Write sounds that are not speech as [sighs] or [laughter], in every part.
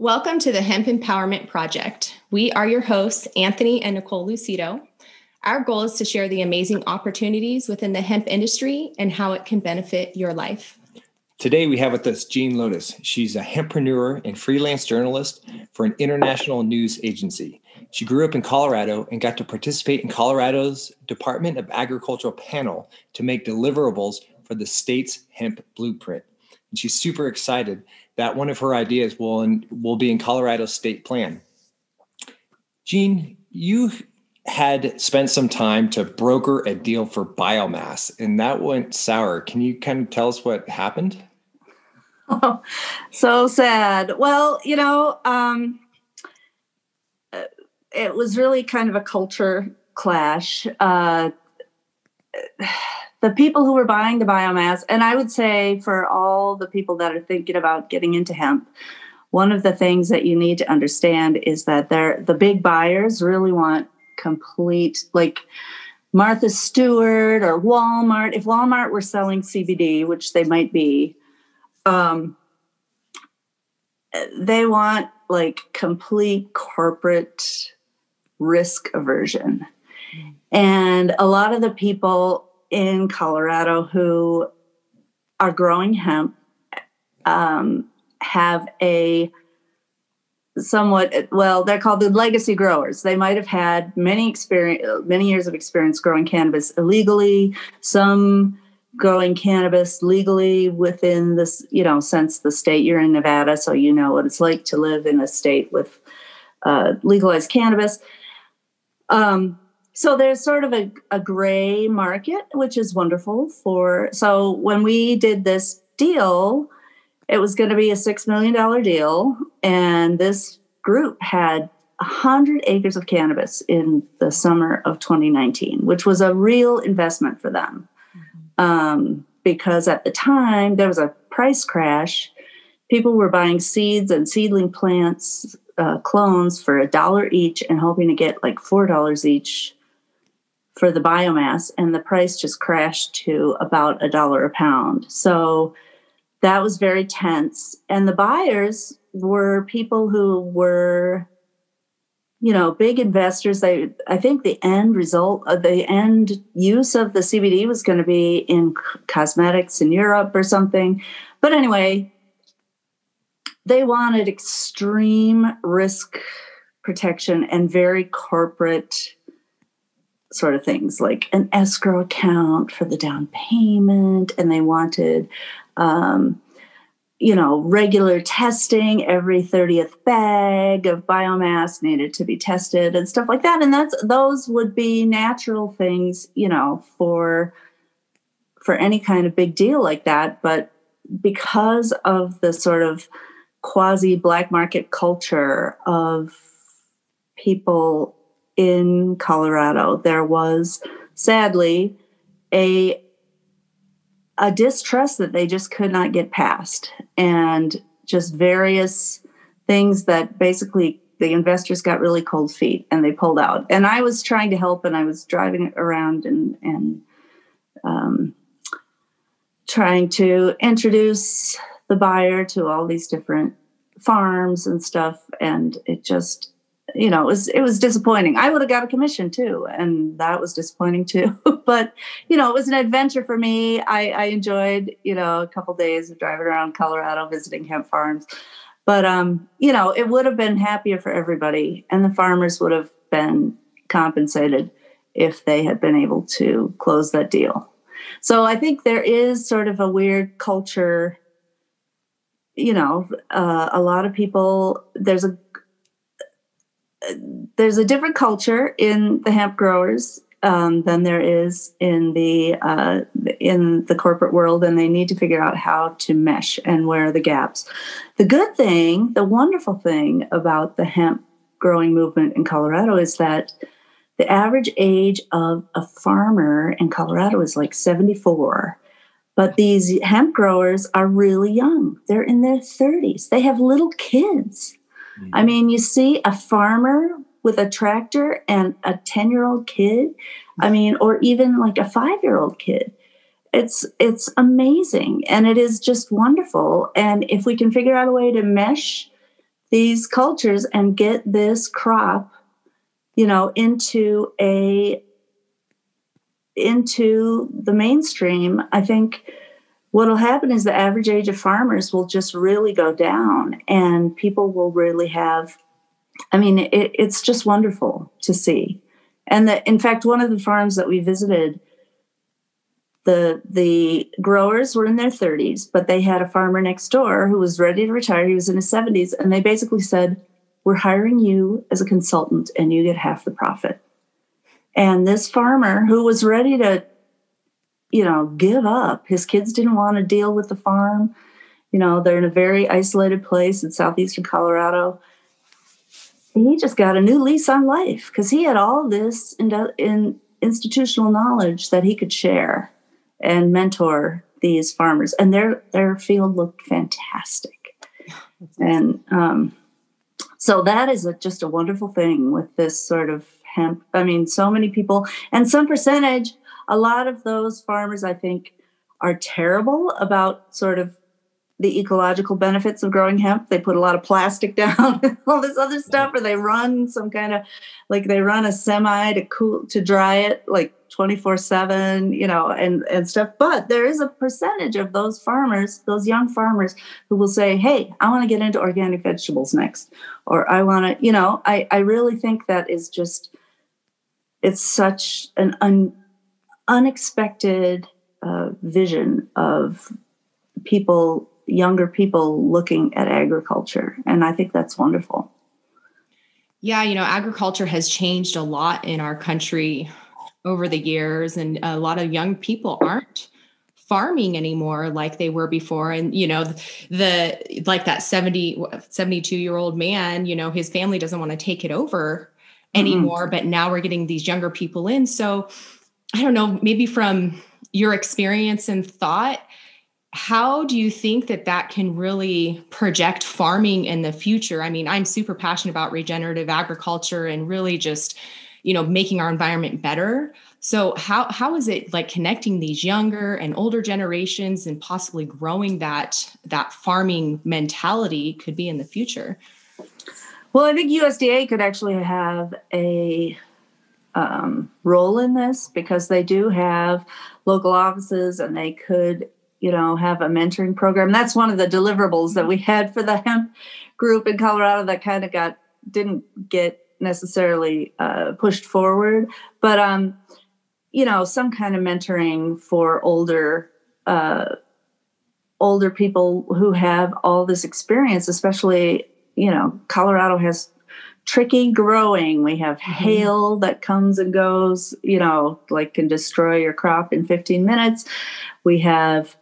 Welcome to the Hemp Empowerment Project. We are your hosts, Anthony and Nicole Lucido. Our goal is to share the amazing opportunities within the hemp industry and how it can benefit your life. Today, we have with us Jean Lotus. She's a hemppreneur and freelance journalist for an international news agency. She grew up in Colorado and got to participate in Colorado's Department of Agricultural panel to make deliverables for the state's hemp blueprint. And she's super excited that one of her ideas will in, will be in Colorado State Plan. Jean, you had spent some time to broker a deal for biomass, and that went sour. Can you kind of tell us what happened? Oh, [laughs] so sad. Well, you know, um, it was really kind of a culture clash. Uh, [sighs] the people who were buying the biomass, and I would say for all the people that are thinking about getting into hemp, one of the things that you need to understand is that they're the big buyers really want complete like Martha Stewart or Walmart. If Walmart were selling CBD, which they might be, um, they want like complete corporate risk aversion. And a lot of the people in Colorado who are growing hemp um, have a somewhat well they're called the legacy growers. They might have had many experience many years of experience growing cannabis illegally some growing cannabis legally within this you know since the state. You're in nevada so you know what it's like to live in a state with uh, legalized cannabis. Um, so there's sort of a, a gray market, which is wonderful for. So when we did this deal, it was going to be a $6 million deal. And this group had 100 acres of cannabis in the summer of 2019, which was a real investment for them. Mm-hmm. Um, because at the time there was a price crash. People were buying seeds and seedling plants, uh, clones for a dollar each and hoping to get like $4 each for the biomass, and the price just crashed to about a dollar a pound. So that was very tense. And the buyers were people who were, you know, big investors. They, I think the end result, of the end use of the CBD was going to be in cosmetics in Europe or something. But anyway, they wanted extreme risk protection and very corporate sort of things like an escrow account for the down payment and they wanted um, you know regular testing every 30th bag of biomass needed to be tested and stuff like that. And that's those would be natural things you know for for any kind of big deal like that. But because of the sort of quasi black market culture of people in Colorado, there was sadly a a distrust that they just could not get past and just various things that basically the investors got really cold feet and they pulled out. And i was trying to help and i was driving around and and um, trying to introduce the buyer to all these different farms and stuff. And it just you know, it was it was disappointing. I would have got a commission too, and that was disappointing too. [laughs] but you know, it was an adventure for me. I, I enjoyed you know a couple days of driving around Colorado visiting hemp farms. But um, you know, it would have been happier for everybody, and the farmers would have been compensated if they had been able to close that deal. So I think there is sort of a weird culture. You know, uh, a lot of people. There's a there's a different culture in the hemp growers um, than there is in the uh, in the corporate world, and they need to figure out how to mesh and where are the gaps. The good thing, the wonderful thing about the hemp growing movement in Colorado is that the average age of a farmer in Colorado is like 74. But these hemp growers are really young. They're in their 30s. They have little kids. Mm-hmm. I mean, you see a farmer with a tractor and a 10 year old kid. I mean, or even like a five year old kid. It's it's amazing and it is just wonderful. And if we can figure out a way to mesh these cultures and get this crop you know into a into the mainstream i think what'll happen is the average age of farmers will just really go down and people will really have i mean it, it's just wonderful to see. And that in fact one of the farms that we visited the the growers were in their 30s but they had a farmer next door who was ready to retire. He was in his 70s and they basically said we're hiring you as a consultant and you get half the profit. And this farmer who was ready to you know give up. His kids didn't want to deal with the farm. You know they're in a very isolated place in southeastern colorado. He just got a new lease on life because he had all this in, in institutional knowledge that he could share and mentor these farmers. And their their field looked fantastic. And um, so that is a, just a wonderful thing with this sort of hemp. I mean so many people and some percentage a lot of those farmers i think are terrible about sort of the ecological benefits of growing hemp. They put a lot of plastic [laughs] down, all this other stuff, or they run some kind of like they run a semi to cool to dry it like 24 7, you know, and, and stuff. But there is a percentage of those farmers, those young farmers, who will say, Hey, I want to get into organic vegetables next. Or I want to, you know, I, I really think that is just it's such an un, unexpected uh, vision of people younger people looking at agriculture. And I think that's wonderful. Yeah, you know, agriculture has changed a lot in our country over the years, and a lot of young people aren't farming anymore like they were before and you know the like that 70 72 year old man you know his family doesn't want to take it over anymore mm-hmm. but now we're getting these younger people in so i don't know maybe from your experience and thought how do you think that that can really project farming in the future? I mean i'm super passionate about regenerative agriculture and really just you know making our environment better. So how how is it like connecting these younger and older generations and possibly growing that that farming mentality could be in the future? Well i think usda could actually have a um, role in this because they do have local offices and they could you know have a mentoring program. That's one of the deliverables that we had for the hemp group in colorado that kind of got didn't get necessarily uh, pushed forward. But um you know some kind of mentoring for older uh older people who have all this experience especially you know colorado has tricky growing we have mm-hmm. hail that comes and goes you know like can destroy your crop in 15 minutes we have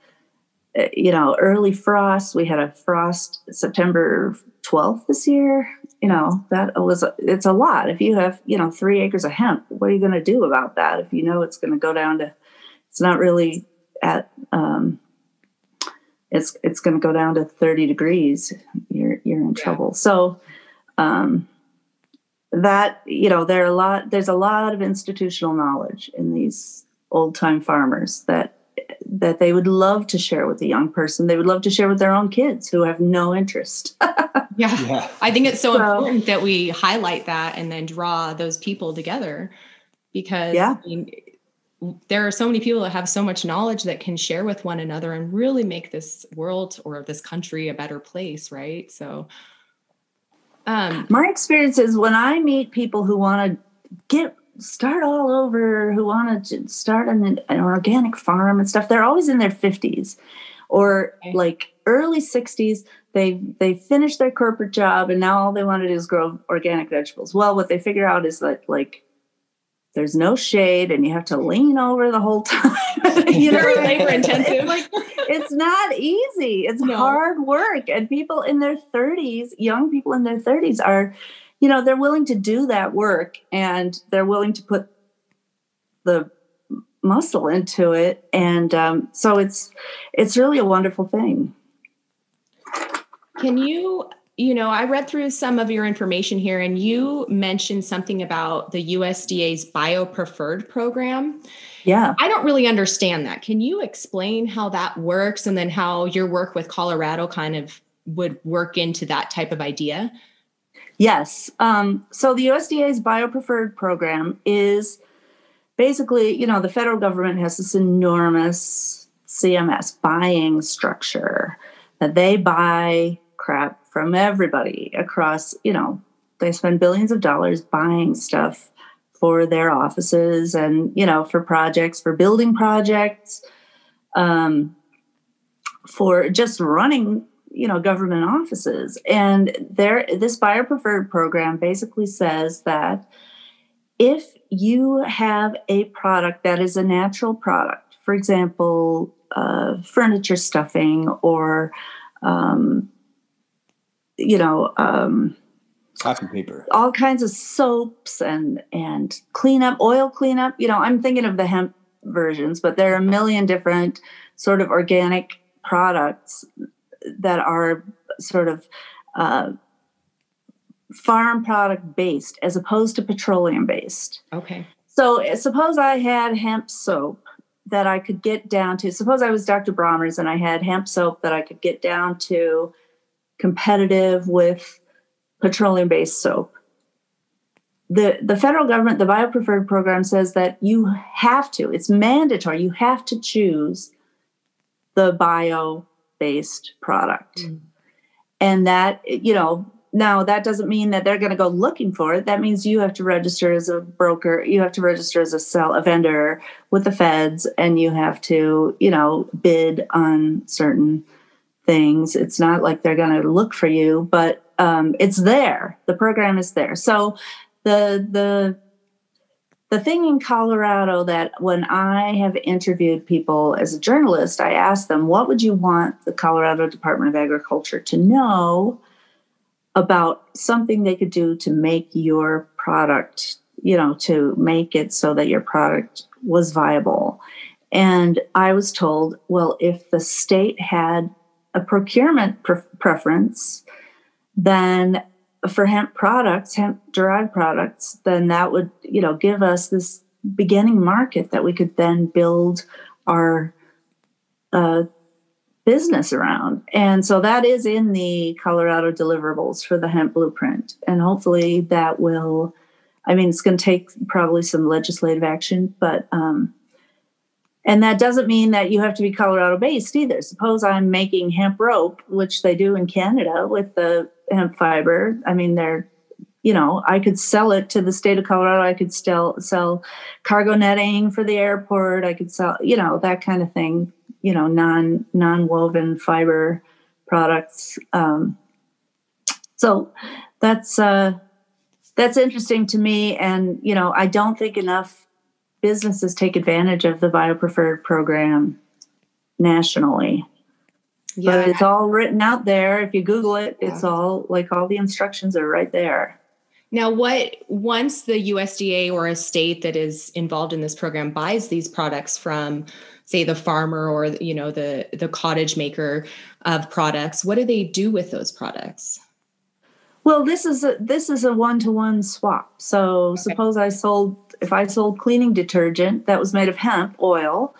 uh, you know, early frost. We had a frost September 12th this year. You know, that was, it's a lot. If you have, you know, three acres of hemp, what are you going to do about that? If you know it's going to go down to, it's not really at, um, it's, it's going to go down to 30 degrees. You're, you're in yeah. trouble. So, um, that, you know, there are a lot, there's a lot of institutional knowledge in these old time farmers that that they would love to share with a young person. They would love to share with their own kids who have no interest. [laughs] yeah. yeah. I think it's so, so, important that we highlight that and then draw those people together because yeah. I mean, there are so many people that have so much knowledge that can share with one another and really make this world or this country a better place, right? So um my experience is when I meet people who want to get start all over who want to start an, an organic farm and stuff they're always in their 50s or okay. like early 60s they they finished their corporate job and now all they want to do is grow organic vegetables well what they figure out is that like there's no shade and you have to lean over the whole [laughs] time you know? Very labor intensive it's like it's not easy. It's no. hard work. And people in their 30s young people in their 30s are you know they're willing to do that work and they're willing to put the muscle into it. And um, so it's it's really a wonderful thing. Can you you know i read through some of your information here and you mentioned something about the usda's bio preferred program yeah i don't really understand that can you explain how that works and then how your work with colorado kind of would work into that type of idea? Yes. Um, so the USDA's biopreferred program is basically, you know, the federal government has this enormous CMS buying structure that they buy crap from everybody across, you know, they spend billions of dollars buying stuff for their offices and, you know, for projects, for building projects, um, for just running you know government offices. And there this biopreferred program basically says that if you have a product that is a natural product for example uh, furniture stuffing or um, you know um, copy paper all kinds of soaps and and cleanup oil cleanup you know i'm thinking of the hemp versions but there are a million different sort of organic products that are sort of uh, farm product based as opposed to petroleum based. Okay. So suppose I had hemp soap that I could get down to. Suppose I was Dr. Bronner's and I had hemp soap that I could get down to competitive with petroleum based soap. The, the federal government, the biopreferred program says that you have to, it's mandatory, you have to choose the bio based product. Mm. And that, you know, now that doesn't mean that they're going to go looking for it. That means you have to register as a broker, you have to register as a sell a vendor with the feds and you have to, you know, bid on certain things. It's not like they're going to look for you, but um, it's there. The program is there. So the the the thing in Colorado that when I have interviewed people as a journalist, I ask them, what would you want the Colorado Department of Agriculture to know about something they could do to make your product, you know, to make it so that your product was viable? And I was told, well, if the state had a procurement pre- preference, then for hemp products, hemp derived products, then that would, you know, give us this beginning market that we could then build our uh, business around. And so that is in the Colorado deliverables for the hemp blueprint. And hopefully that will, I mean, it's going to take probably some legislative action, but, um, and that doesn't mean that you have to be Colorado based either. Suppose I'm making hemp rope, which they do in Canada with the hemp fiber. I mean, they're, you know, I could sell it to the state of Colorado. I could still sell cargo netting for the airport. I could sell, you know, that kind of thing. You know, non non woven fiber products. Um, so that's uh, that's interesting to me, and you know, I don't think enough businesses take advantage of the biopreferred program nationally. Yeah. But it's all written out there. If you Google it, it's all like all the instructions are right there. Now, what once the USDA or a state that is involved in this program buys these products from, say, the farmer or you know the the cottage maker of products, what do they do with those products? Well, this is a this is a one to one swap. So okay. suppose I sold if I sold cleaning detergent that was made of hemp oil,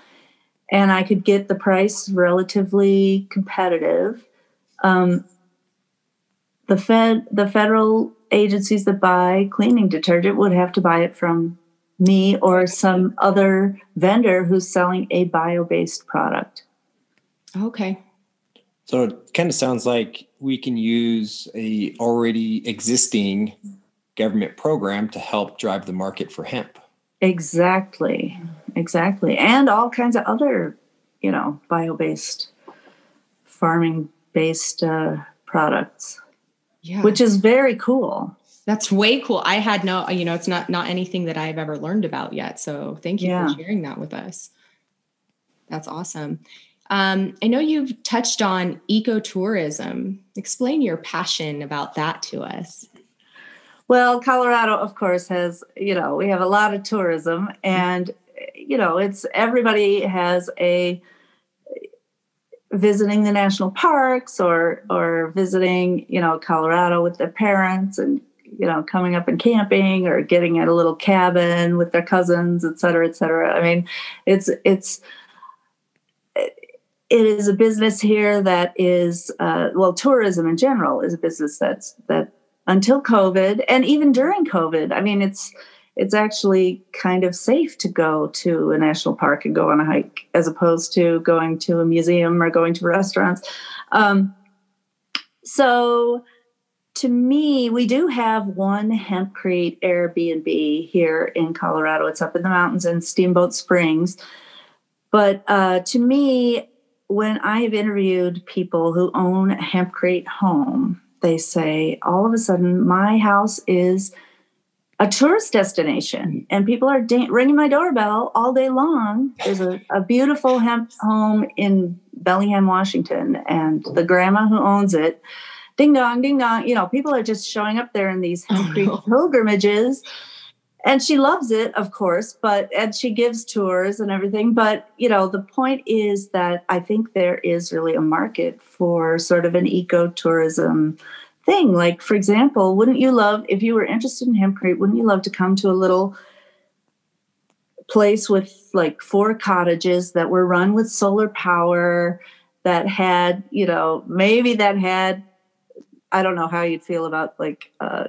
and I could get the price relatively competitive. Um, the Fed, the federal agencies that buy cleaning detergent would have to buy it from me or some other vendor who's selling a bio-based product. Okay. So it kind of sounds like we can use a already existing government program to help drive the market for hemp. Exactly exactly. And all kinds of other, you know, bio based, farming based uh, products. Yeah. Which is very cool. That's way cool. I had no, you know, it's not not anything that I've ever learned about yet. So thank you yeah. for sharing that with us. That's awesome. Um, I know you've touched on ecotourism. Explain your passion about that to us. Well, Colorado, of course, has, you know, we have a lot of tourism and you know, it's everybody has a visiting the national parks or or visiting, you know, Colorado with their parents and you know, coming up and camping or getting at a little cabin with their cousins, et cetera, et cetera. I mean, it's it's it is a business here that is uh, well tourism in general is a business that's that until covid and even during covid i mean it's it's actually kind of safe to go to a national park and go on a hike as opposed to going to a museum or going to restaurants. Um, so to me we do have one hempcrete airbnb here in colorado. It's up in the mountains in steamboat springs. But uh, to me when I've interviewed people who own a hempcrete home, they say all of a sudden my house is a tourist destination and people are da- ringing my doorbell all day long. There's a, a beautiful hemp home in Bellingham, Washington, and the grandma who owns it, ding dong, ding dong, you know, people are just showing up there in these hempcrete oh, [laughs] no. pilgrimages and she loves it of course but and she gives tours and everything but you know the point is that i think there is really a market for sort of an ecotourism thing. Like for example wouldn't you love if you were interested in hempcrete wouldn't you love to come to a little place with like four cottages that were run with solar power that had you know maybe that had i don't know how you'd feel about like uh,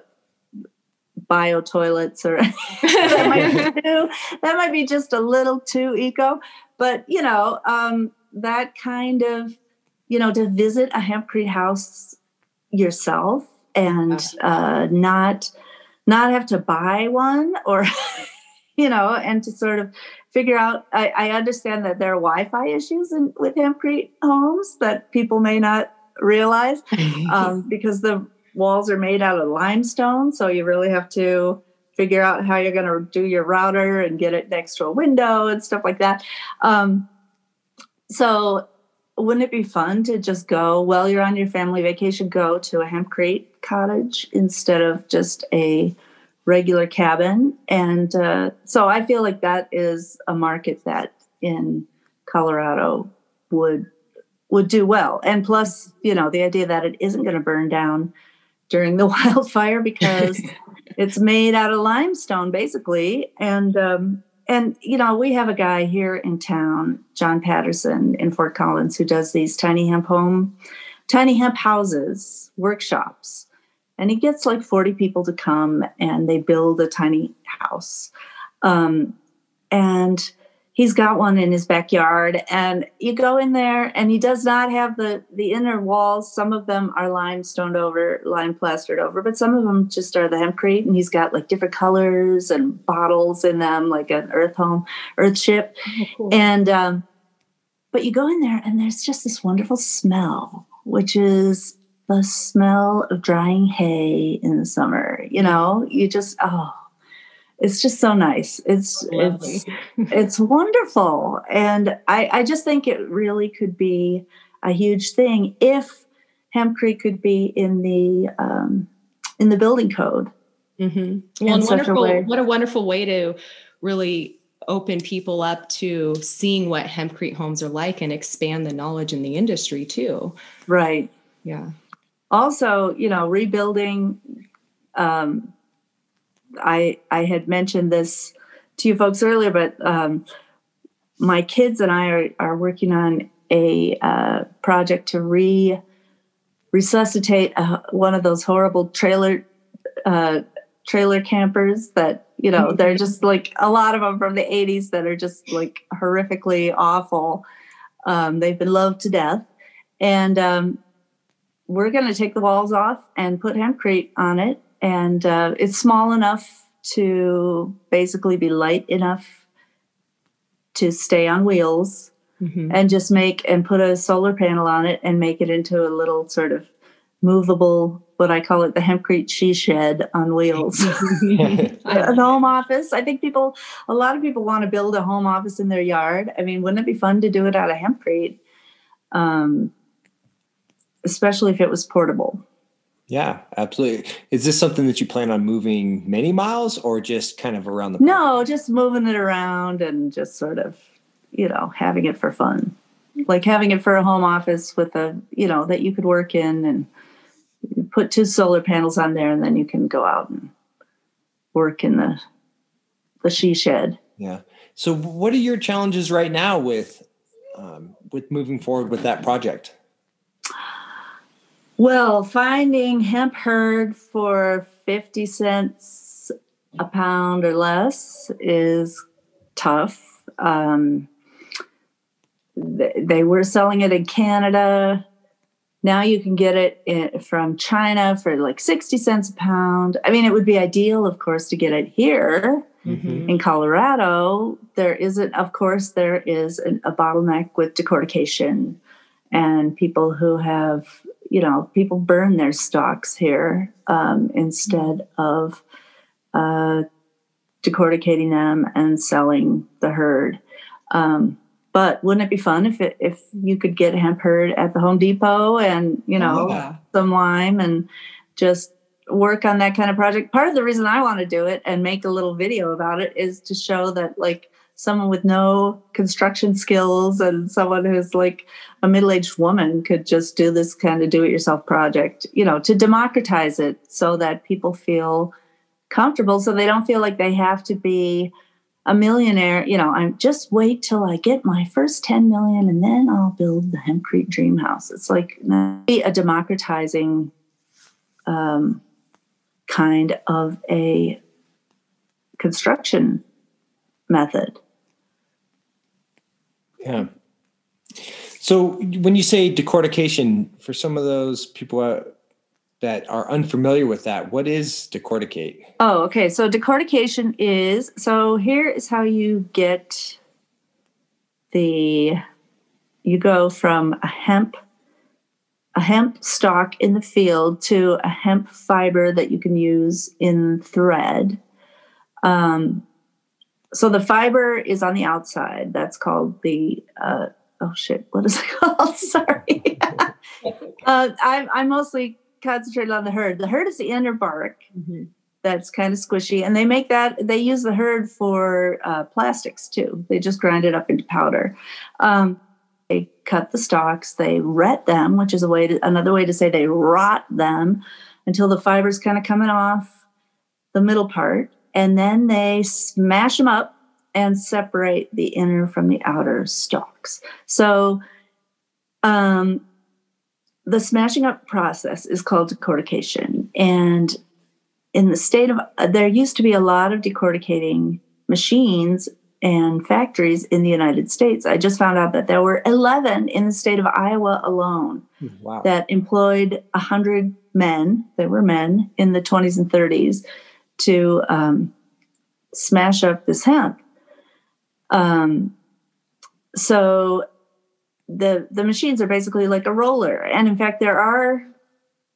bio toilets or [laughs] [laughs] that, might be too, that might be just a little too eco but you know um, that kind of you know to visit a hempcrete house yourself and uh, not not have to buy one or [laughs] you know and to sort of figure out i, I understand that there are wi-fi issues in, with hempcrete homes that people may not realize um, because the walls are made out of limestone, so you really have to figure out how you're going to do your router and get it next to a window and stuff like that. Um, so, wouldn't it be fun to just go while you're on your family vacation, go to a hempcrete cottage instead of just a regular cabin? And uh, so, I feel like that is a market that in Colorado would would do well. And plus, you know, the idea that it isn't going to burn down during the [laughs] wildfire because [laughs] it's made out of limestone basically. And um, and you know we have a guy here in town john patterson in fort collins who does these tiny hemp home tiny hemp houses workshops. And he gets like 40 people to come and they build a tiny house. Um, and he's got one in his backyard and you go in there and he does not have the the inner walls. Some of them are limestone over lime plastered over but some of them just are the hempcrete and he's got like different colors and bottles in them like an earth home earth ship. Oh, cool. and um, but you go in there and there's just this wonderful smell which is the smell of drying hay in the summer you know? You just oh it's just so nice. It's Lovely. it's it's wonderful, and I I just think it really could be a huge thing if Hempcrete could be in the um, in the building code. Mm-hmm. Well, wonderful. A what a wonderful way to really open people up to seeing what hempcrete homes are like and expand the knowledge in the industry too. Right. Yeah. Also, you know, rebuilding um, I I had mentioned this to you folks earlier, but um, my kids and I are, are working on a uh, project to re resuscitate a, one of those horrible trailer uh, trailer campers that you know they're [laughs] just like a lot of them from the 80s that are just like horrifically awful. Um, they've been loved to death. And um, we're going to take the walls off and put hempcrete on it and uh, it's small enough to basically be light enough to stay on wheels mm-hmm. and just make and put a solar panel on it and make it into a little sort of movable what I call it the hempcrete she shed on wheels. [laughs] [laughs] a home office. I think people a lot of people want to build a home office in their yard. I mean, wouldn't it be fun to do it out of hempcrete? Um, especially if it was portable. Yeah, absolutely. Is this something that you plan on moving many miles or just kind of around the park? No, just moving it around and just sort of, you know, having it for fun. Like having it for a home office with a, you know, that you could work in and put two solar panels on there and then you can go out and work in the the she shed. Yeah. So what are your challenges right now with um, with moving forward with that project? Well, finding hemp hurd for 50 cents a pound or less is tough. Um, they were selling it in Canada. Now you can get it in, from China for like 60 cents a pound. I mean, it would be ideal, of course, to get it here mm-hmm. in Colorado. There isn't, of course, there is an, a bottleneck with decortication and people who have, you know, people burn their stalks here um, instead of uh, decorticating them and selling the hurd. Um, but wouldn't it be fun if it, if you could get hemp hurd at the Home Depot and you know yeah. some lime and just work on that kind of project? Part of the reason I want to do it and make a little video about it is to show that like someone with no construction skills and someone who's like a middle-aged woman could just do this kind of do-it-yourself project you know to democratize it so that people feel comfortable so they don't feel like they have to be a millionaire, you know, I'm just wait till I get my first 10 million and then I'll build the Hempcrete Dream House. It's like a democratizing um, kind of a construction method. Yeah. So when you say decortication, for some of those people that are unfamiliar with that, what is decorticate? Oh, okay. So decortication is so here is how you get the you go from a hemp a hemp stalk in the field to a hemp fiber that you can use in thread. Um, so the fiber is on the outside. That's called the uh, oh shit, what is it [laughs] called? [laughs] Sorry. [laughs] uh, I, I mostly concentrated on the hurd. The hurd is the inner bark mm-hmm. that's kind of squishy, and they make that. They use the hurd for uh, plastics too. They just grind it up into powder. Um, they cut the stalks. They ret them, which is a way to, another way to say they rot them until the fibers kind of coming off the middle part, and then they smash them up and separate the inner from the outer stalks. So um, the smashing up process is called decortication. And in the state of, there used to be a lot of decorticating machines and factories in the United States. I just found out that there were 11 in the state of Iowa alone hmm, wow. that employed 100 men, there were men in the 20s and 30s, to um, smash up this hemp. Um, so the the machines are basically like a roller and in fact there are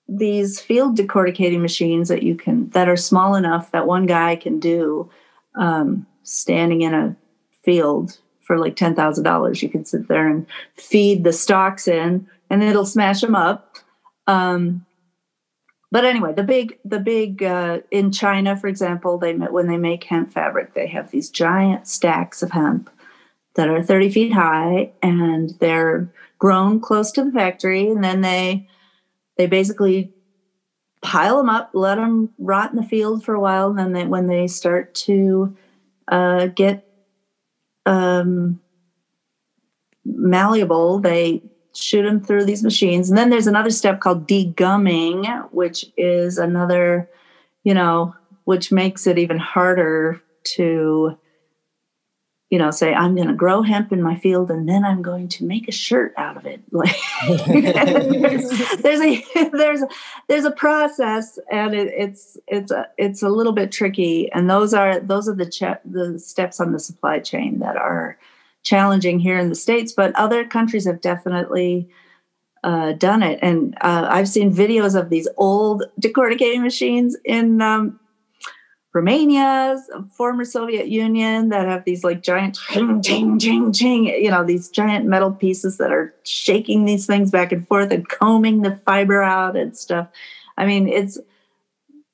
these field decorticating machines that you can that are small enough that one guy can do um, standing in a field for like ten thousand dollars. You can sit there and feed the stalks in, and it'll smash them up. Um, but anyway, the big the big uh, in China, for example, they when they make hemp fabric, they have these giant stacks of hemp that are 30 feet high and they're grown close to the factory and then they they basically pile them up let them rot in the field for a while and then they, when they start to uh, get um, malleable they shoot them through these machines and then there's another step called degumming which is another you know which makes it even harder to you know, say, I'm going to grow hemp in my field and then I'm going to make a shirt out of it. [laughs] Like there's, [laughs] there's, a, [laughs] there's, there's a process and it, it's, it's a, it's a little bit tricky. And those are, those are the, che- the steps on the supply chain that are challenging here in the States, but other countries have definitely uh, done it. And uh, I've seen videos of these old decorticating machines in um, Romania's former Soviet Union that have these like giant ching, ching, ching, ching, you know, these giant metal pieces that are shaking these things back and forth and combing the fiber out and stuff. I mean, it's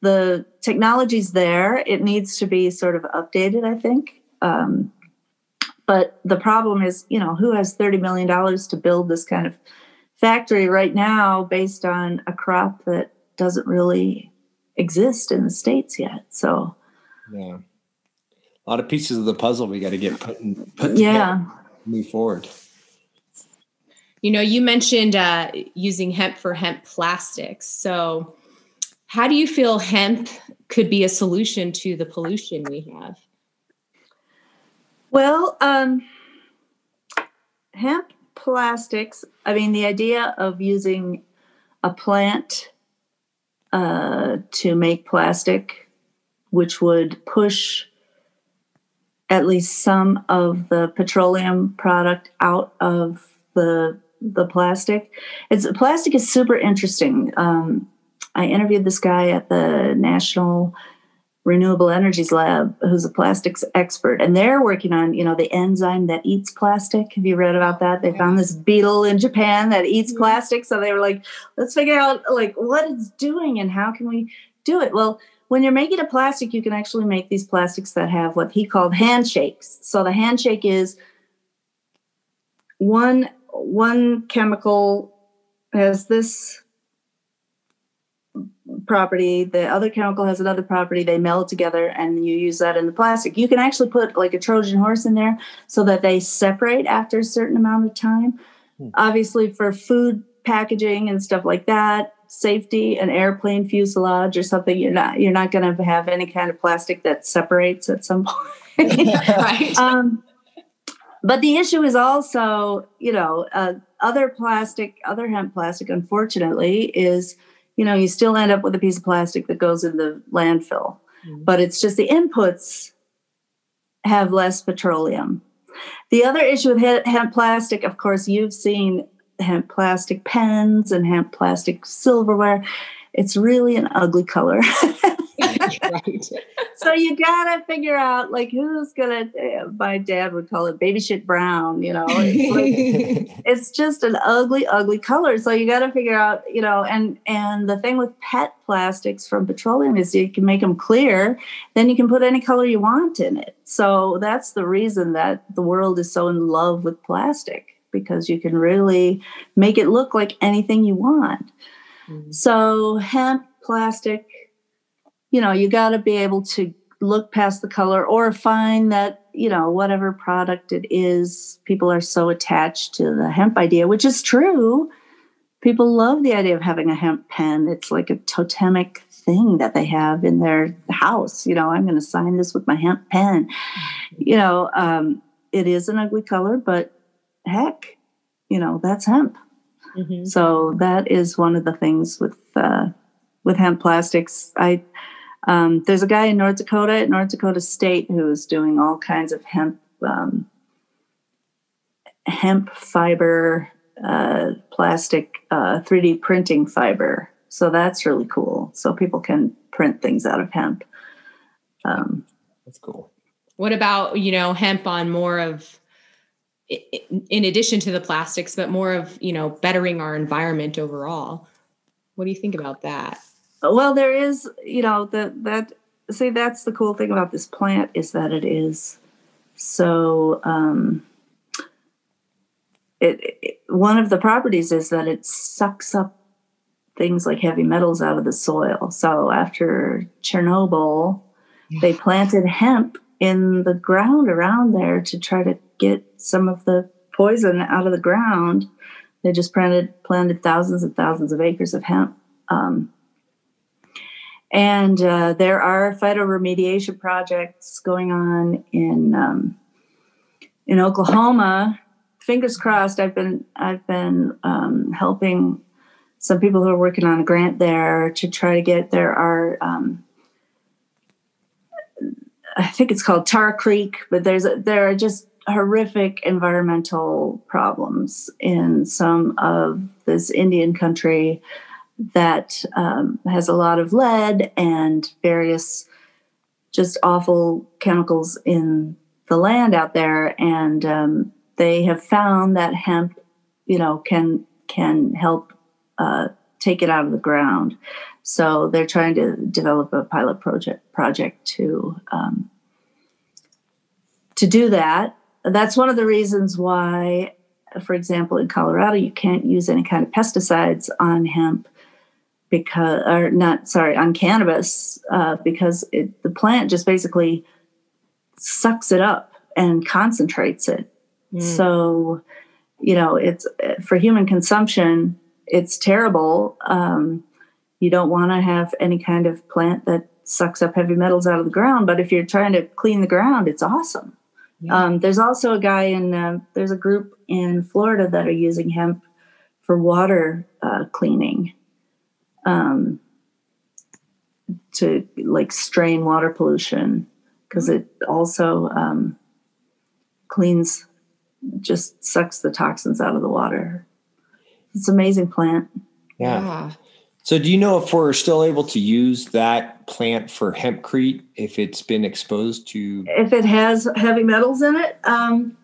the technology's there. It needs to be sort of updated, I think. Um, but the problem is, you know, who has $30 million to build this kind of factory right now based on a crop that doesn't really exist in the states yet. So yeah, a lot of pieces of the puzzle we got to get put in, put yeah move forward. You know, you mentioned uh, using hemp for hemp plastics. So, how do you feel hemp could be a solution to the pollution we have? Well, um, hemp plastics, I mean, the idea of using a plant uh, to make plastic, which would push at least some of the petroleum product out of the the plastic. It's plastic is super interesting. Um, I interviewed this guy at the National Renewable Energies Lab, who's a plastics expert, and they're working on you know the enzyme that eats plastic. Have you read about that? They found this beetle in Japan that eats mm-hmm. plastic, so they were like, let's figure out like what it's doing and how can we do it. Well, when you're making a plastic, you can actually make these plastics that have what he called handshakes. So the handshake is one one chemical has this property the other chemical has another property they meld together and you use that in the plastic. You can actually put like a trojan horse in there so that they separate after a certain amount of time. Hmm. obviously for food packaging and stuff like that safety an airplane fuselage or something you're not you're not going to have any kind of plastic that separates at some [laughs] point [laughs] right? Um, but the issue is also, you know, uh, other plastic, other hemp plastic, unfortunately, is, you know, you still end up with a piece of plastic that goes in the landfill. Mm-hmm. But it's just the inputs have less petroleum. The other issue with hemp plastic, of course, you've seen hemp plastic pens and hemp plastic silverware. It's really an ugly color. [laughs] [laughs] right. so you gotta figure out like who's gonna. Uh, my dad would call it baby shit brown. You know, it's, like, [laughs] it's just an ugly, ugly color. So you gotta figure out. You know, and and the thing with PET plastics from petroleum is you can make them clear. Then you can put any color you want in it. So that's the reason that the world is so in love with plastic because you can really make it look like anything you want. Mm-hmm. So hemp plastic you know, you got to be able to look past the color or find that, you know, whatever product it is, people are so attached to the hemp idea, which is true. People love the idea of having a hemp pen. It's like a totemic thing that they have in their house. You know, I'm going to sign this with my hemp pen. You know, um, it is an ugly color, but heck, you know, that's hemp. Mm-hmm. So that is one of the things with uh, with hemp plastics. I um, there's a guy in North Dakota at North Dakota State who's doing all kinds of hemp um, hemp fiber uh, plastic uh, 3D printing fiber. So that's really cool. So people can print things out of hemp. Um, that's cool. What about you know hemp on more of in addition to the plastics, but more of you know bettering our environment overall? What do you think about that? Well, there is, you know, that that see that's the cool thing about this plant is that it is so um it, it, one of the properties is that it sucks up things like heavy metals out of the soil. So after Chernobyl, yeah. they planted hemp in the ground around there to try to get some of the poison out of the ground. They just planted planted thousands and thousands of acres of hemp. Um, and uh, there are phytoremediation projects going on in um, in Oklahoma. Fingers crossed. I've been I've been um, helping some people who are working on a grant there to try to get. There are um, I think it's called Tar Creek, but there's there are just horrific environmental problems in some of this Indian country that um, has a lot of lead and various just awful chemicals in the land out there. And um, they have found that hemp you know can can help uh, take it out of the ground. So they're trying to develop a pilot project project to um, to do that. That's one of the reasons why for example in colorado you can't use any kind of pesticides on hemp because or not sorry on cannabis uh, because it, the plant just basically sucks it up and concentrates it mm. so you know, it's for human consumption, it's terrible. Um, you don't want to have any kind of plant that sucks up heavy metals out of the ground. But if you're trying to clean the ground, it's awesome. Yeah. Um, there's also a guy in, uh, there's a group in Florida that are using hemp for water uh, cleaning um, to like strain water pollution because it also um, cleans, just sucks the toxins out of the water. It's an amazing plant. Yeah. yeah. So, do you know if we're still able to use that plant for hempcrete if it's been exposed to? If it has heavy metals in it, um,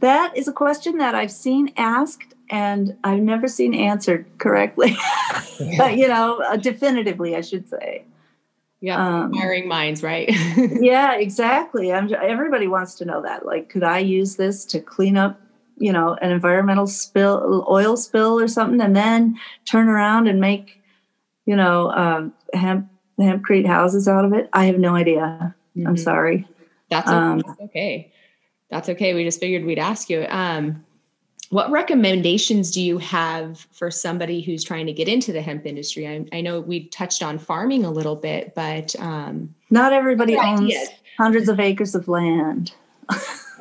that is a question that I've seen asked and I've never seen answered correctly. [laughs] but you know, uh, definitively, I should say. Yeah, um, minds, right? [laughs] yeah, exactly. I'm, everybody wants to know that. Like, could I use this to clean up you know an environmental spill oil spill or something and then turn around and make you know, um, hemp hempcrete houses out of it. I have no idea. Mm-hmm. I'm sorry. That's okay. Um, That's okay. That's okay. We just figured we'd ask you. Um, what recommendations do you have for somebody who's trying to get into the hemp industry? I, I know we touched on farming a little bit, but um, not everybody owns ideas? hundreds of acres of land. [laughs]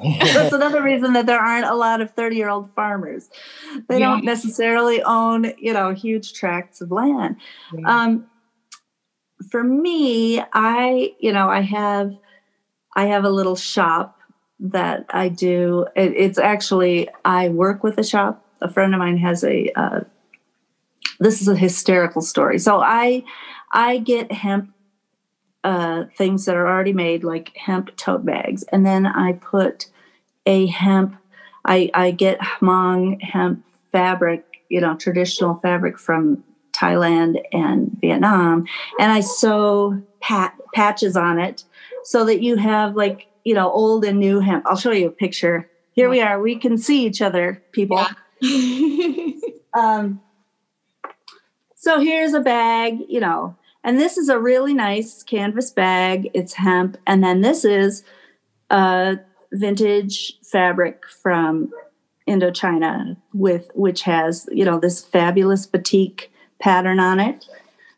That's [laughs] another reason that there aren't a lot of 30 year old farmers. They yeah. don't necessarily own, you know, huge tracts of land. Yeah. Um, for me, I, you know, I have, I have a little shop that I do. It, it's actually, I work with a shop. A friend of mine has a, uh, this is a hysterical story. So I, I get hemp uh, things that are already made, like hemp tote bags, and then I put a hemp. I, I get Hmong hemp fabric, you know, traditional fabric from Thailand and Vietnam, and I sew pat, patches on it so that you have like you know old and new hemp. I'll show you a picture. Here we are. We can see each other, people. Yeah. [laughs] um, so here's a bag, you know, and this is a really nice canvas bag. It's hemp. And then this is a vintage fabric from Indochina with which has, you know, this fabulous batik pattern on it.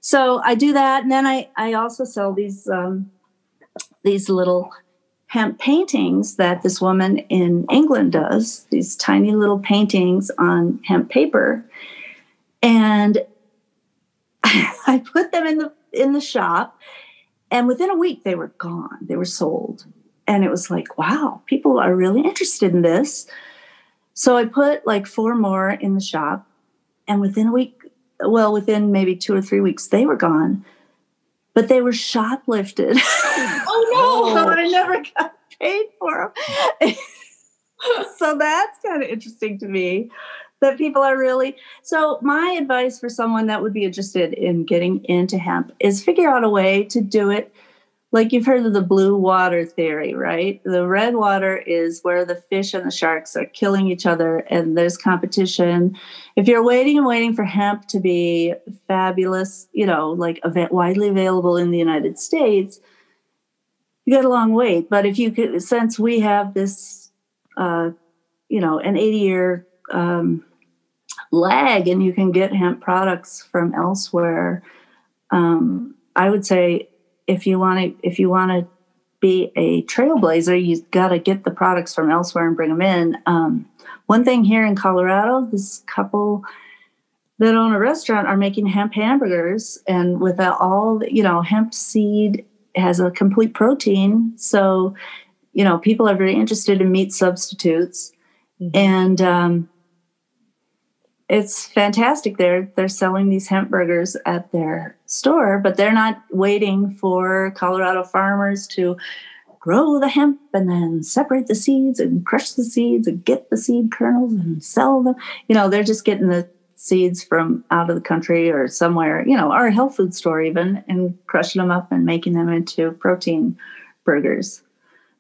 So I do that. And then I, I also sell these um, these little hemp paintings that this woman in England does, these tiny little paintings on hemp paper. And [laughs] I put them in the in the shop and within a week they were gone. They were sold. And it was like wow people are really interested in this. So i put like four more in the shop and within a week well within maybe two or three weeks they were gone. But they were shoplifted [laughs] oh, so i never got paid for them [laughs] so that's kind of interesting to me that people are really so my advice for someone that would be interested in getting into hemp is figure out a way to do it like you've heard of the blue water theory right? The red water is where the fish and the sharks are killing each other and there's competition. If you're waiting and waiting for hemp to be fabulous you know like widely available in the united states you got a long wait but if you could since we have this uh, you know an 80 year um, lag and you can get hemp products from elsewhere um, i would say if you want to if you want to be a trailblazer you've got to get the products from elsewhere and bring them in. Um, one thing here in colorado this couple that own a restaurant are making hemp hamburgers and with all you know hemp seed has a complete protein so you know people are very interested in meat substitutes mm-hmm. and um, it's fantastic. They're they're selling these hemp burgers at their store, but they're not waiting for Colorado farmers to grow the hemp and then separate the seeds and crush the seeds and get the seed kernels and sell them. You know, they're just getting the seeds from out of the country or somewhere, you know, our health food store even, and crushing them up and making them into protein burgers.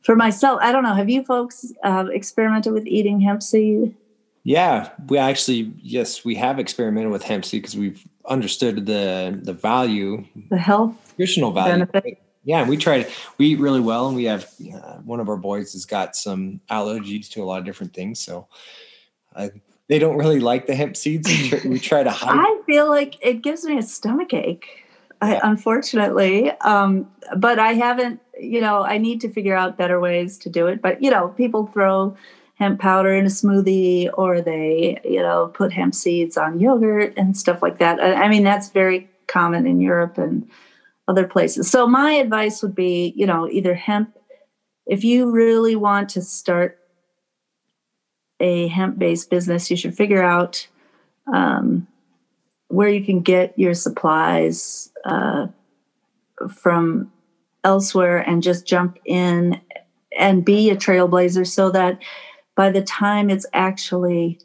For myself, I don't know. Have you folks uh, experimented with eating hemp seed? Yeah, we actually yes, we have experimented with hemp seed because we've understood the the value, the health, nutritional value. Benefit. Yeah, we tried. We eat really well, and we have uh, one of our boys has got some allergies to a lot of different things. So, I they don't really like the hemp seeds. We try, to hide. I feel like it gives me a stomach ache. I, unfortunately, um, but I haven't. You know, I need to figure out better ways to do it. But you know, people throw hemp powder in a smoothie, or they, you know, put hemp seeds on yogurt and stuff like that. I, I mean, that's very common in Europe and other places. So my advice would be, you know, either hemp. If you really want to start a hemp-based business, you should figure out um, where you can get your supplies uh, from elsewhere and just jump in and be a trailblazer so that by the time it's actually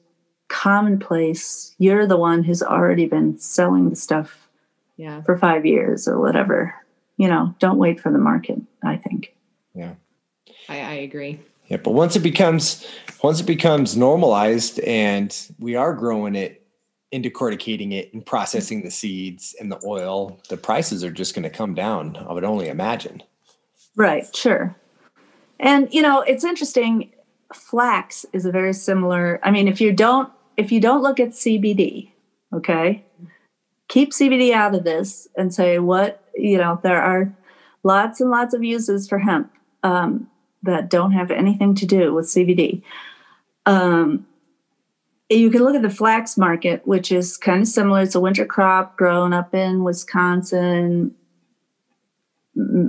commonplace, you're the one who's already been selling the stuff yeah. for five years or whatever. You know, don't wait for the market, I think. Yeah. I, I agree. Yeah, but once it becomes once it becomes normalized and we are growing it decorticating it and processing the seeds and the oil, the prices are just going to come down. I would only imagine. Right, sure. And you know, it's interesting. Flax is a very similar. I mean, if you don't if you don't look at CBD, okay, keep CBD out of this and say what you know. There are lots and lots of uses for hemp um, that don't have anything to do with CBD. Um, you can look at the flax market, which is kind of similar. It's a winter crop grown up in Wisconsin,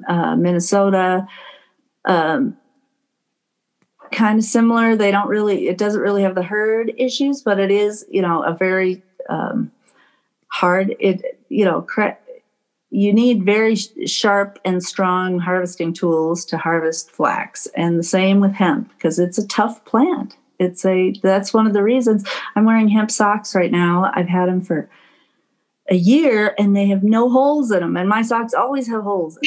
uh, Minnesota. Um, kind of similar. They don't really, it doesn't really have the hurd issues, but it is, you know, a very um, hard, it, you know, you need very sharp and strong harvesting tools to harvest flax. And the same with hemp, because it's a tough plant. It's a that's one of the reasons. I'm wearing hemp socks right now. I've had them for a year and they have no holes in them and my socks always have holes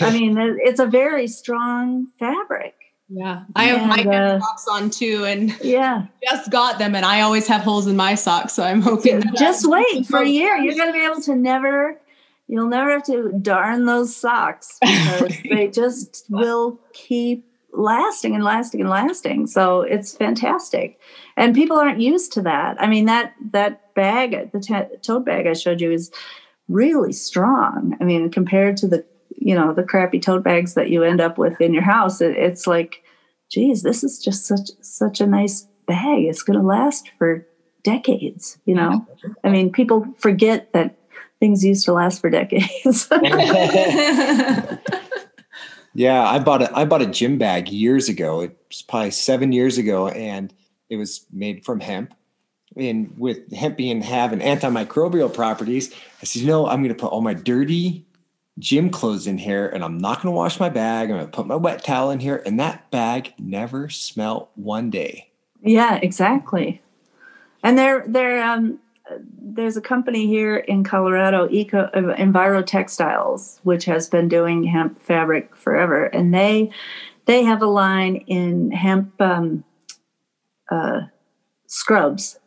i [laughs] mean it's a very strong fabric. Yeah. I have and, my uh, socks on too and yeah. [laughs] just got them and i always have holes in my socks so i'm hoping just wait for a year. you're going to be able to never you'll never have to darn those socks [laughs] because they just will keep lasting and lasting and lasting. So it's fantastic. And people aren't used to that. I mean, that that bag, the t- tote bag I showed you is really strong. I mean, compared to the, you know, the crappy tote bags that you end up with in your house, it, it's like, geez, this is just such such a nice bag. It's going to last for decades, you know? I mean, people forget that things used to last for decades. [laughs] Yeah, I bought a I bought a gym bag years ago. It was probably seven years ago, and it was made from hemp. And with hemp being having antimicrobial properties, I said, you know, I'm going to put all my dirty gym clothes in here, and I'm not going to wash my bag. I'm going to put my wet towel in here, and that bag never smelled one day. Yeah, exactly. And they're they're um there's a company here in Colorado, Eco uh, Enviro Textiles, which has been doing hemp fabric forever, and they they have a line in hemp um, uh, scrubs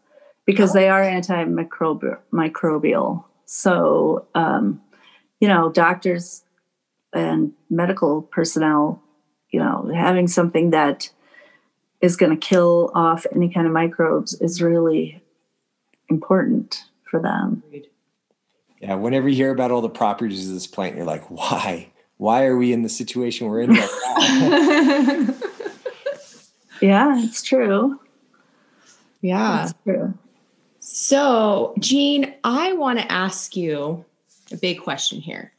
because they are antimicrobial. So um, you know, doctors and medical personnel, you know, having something that is going to kill off any kind of microbes is really important for them. Yeah, whenever you hear about all the properties of this plant, you're like, why? Why are we in the situation we're in right now? [laughs] yeah, it's true. Yeah. It's true. So, Jean, I want to ask you a big question here.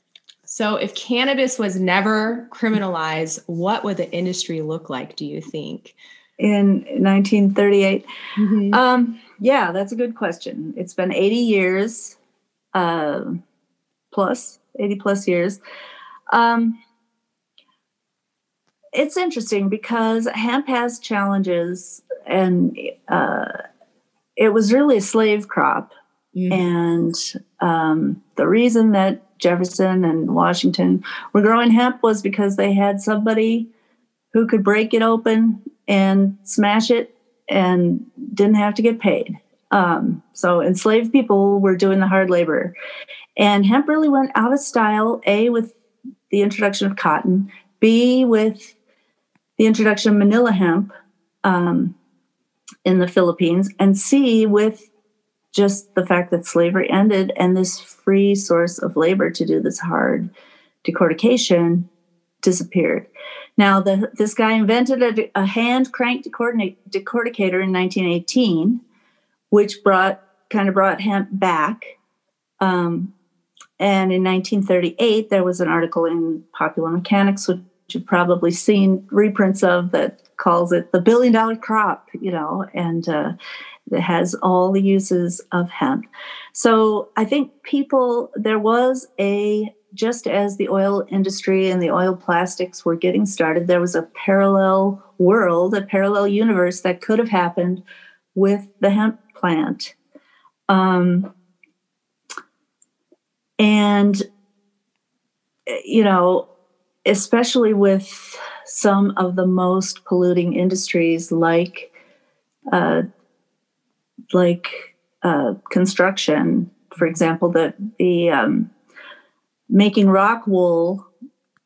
So, if cannabis was never criminalized, what would the industry look like, do you think? In 1938? Mm-hmm. Um, yeah, that's a good question. It's been 80 years uh, plus, 80 plus years. Um, it's interesting because hemp has challenges, and uh, it was really a slave crop. Mm-hmm. And um, the reason that Jefferson and Washington were growing hemp was because they had somebody who could break it open and smash it and didn't have to get paid. Um, so enslaved people were doing the hard labor. And hemp really went out of style, A, with the introduction of cotton, B, with the introduction of manila hemp. Um, in the Philippines, and C, with just the fact that slavery ended and this free source of labor to do this hard decortication disappeared. Now, the, this guy invented a, a hand crank decorticator in 1918, which brought kind of brought hemp back. Um, and in 1938, there was an article in Popular Mechanics, which you've probably seen reprints of, that calls it the billion dollar crop, you know, and uh, it has all the uses of hemp. So I think people, there was a just as the oil industry and the oil plastics were getting started, there was a parallel world, a parallel universe that could have happened with the hemp plant. Um, and, you know, especially with some of the most polluting industries like uh, like uh, construction, for example, the the um, making rock wool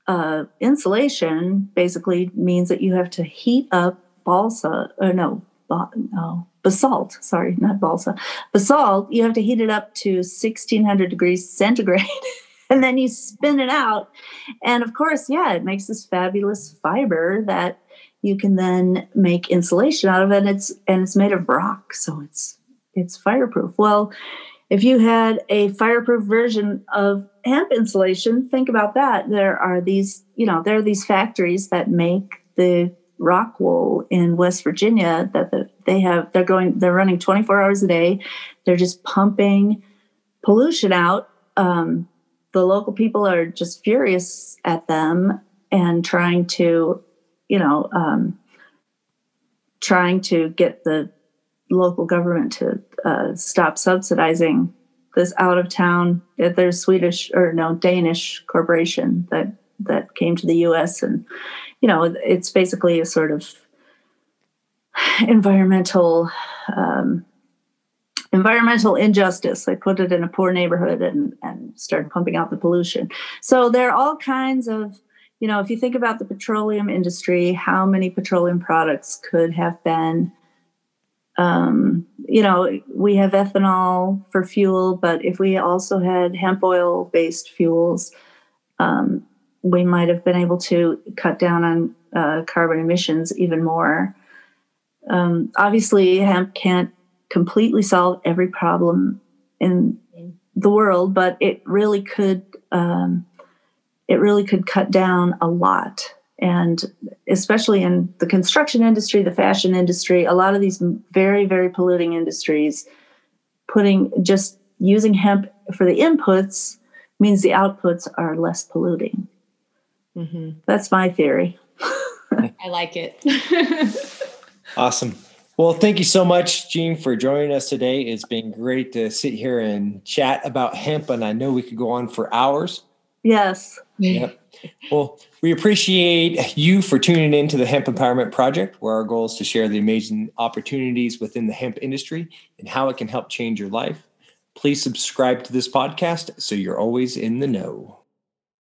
uh, insulation basically means that you have to heat up balsa or no, no basalt. Sorry, not balsa. Basalt. You have to heat it up to 1600 degrees centigrade. [laughs] and then you spin it out and of course yeah it makes this fabulous fiber that you can then make insulation out of and it's and it's made of rock so it's it's fireproof well if you had a fireproof version of hemp insulation, think about that. There are these, you know, there are these factories that make the rock wool in West Virginia that the, they have, they're going, they're running 24 hours a day. They're just pumping pollution out. Um, the local people are just furious at them and trying to, you know, um, trying to get the local government to uh, stop subsidizing this out of town. There's Swedish or no Danish corporation that that came to the U.S. and you know it's basically a sort of environmental um, environmental injustice. They put it in a poor neighborhood and and started pumping out the pollution. So there are all kinds of you know if you think about the petroleum industry, how many petroleum products could have been um, you know, we have ethanol for fuel, but if we also had hemp oil based fuels, um, we might have been able to cut down on uh, carbon emissions even more. Um, obviously, hemp can't completely solve every problem in the world, but it really could. Um, it really could cut down a lot and especially in the construction industry, the fashion industry, a lot of these very, very polluting industries, putting just using hemp for the inputs means the outputs are less polluting. Mm-hmm. That's my theory. I like it. [laughs] awesome. Well, thank you so much, Jean, for joining us today. It's been great to sit here and chat about hemp, and I know we could go on for hours. Yes. Yep. Well, we appreciate you for tuning in to the Hemp Empowerment Project, where our goal is to share the amazing opportunities within the hemp industry and how it can help change your life. Please subscribe to this podcast so you're always in the know.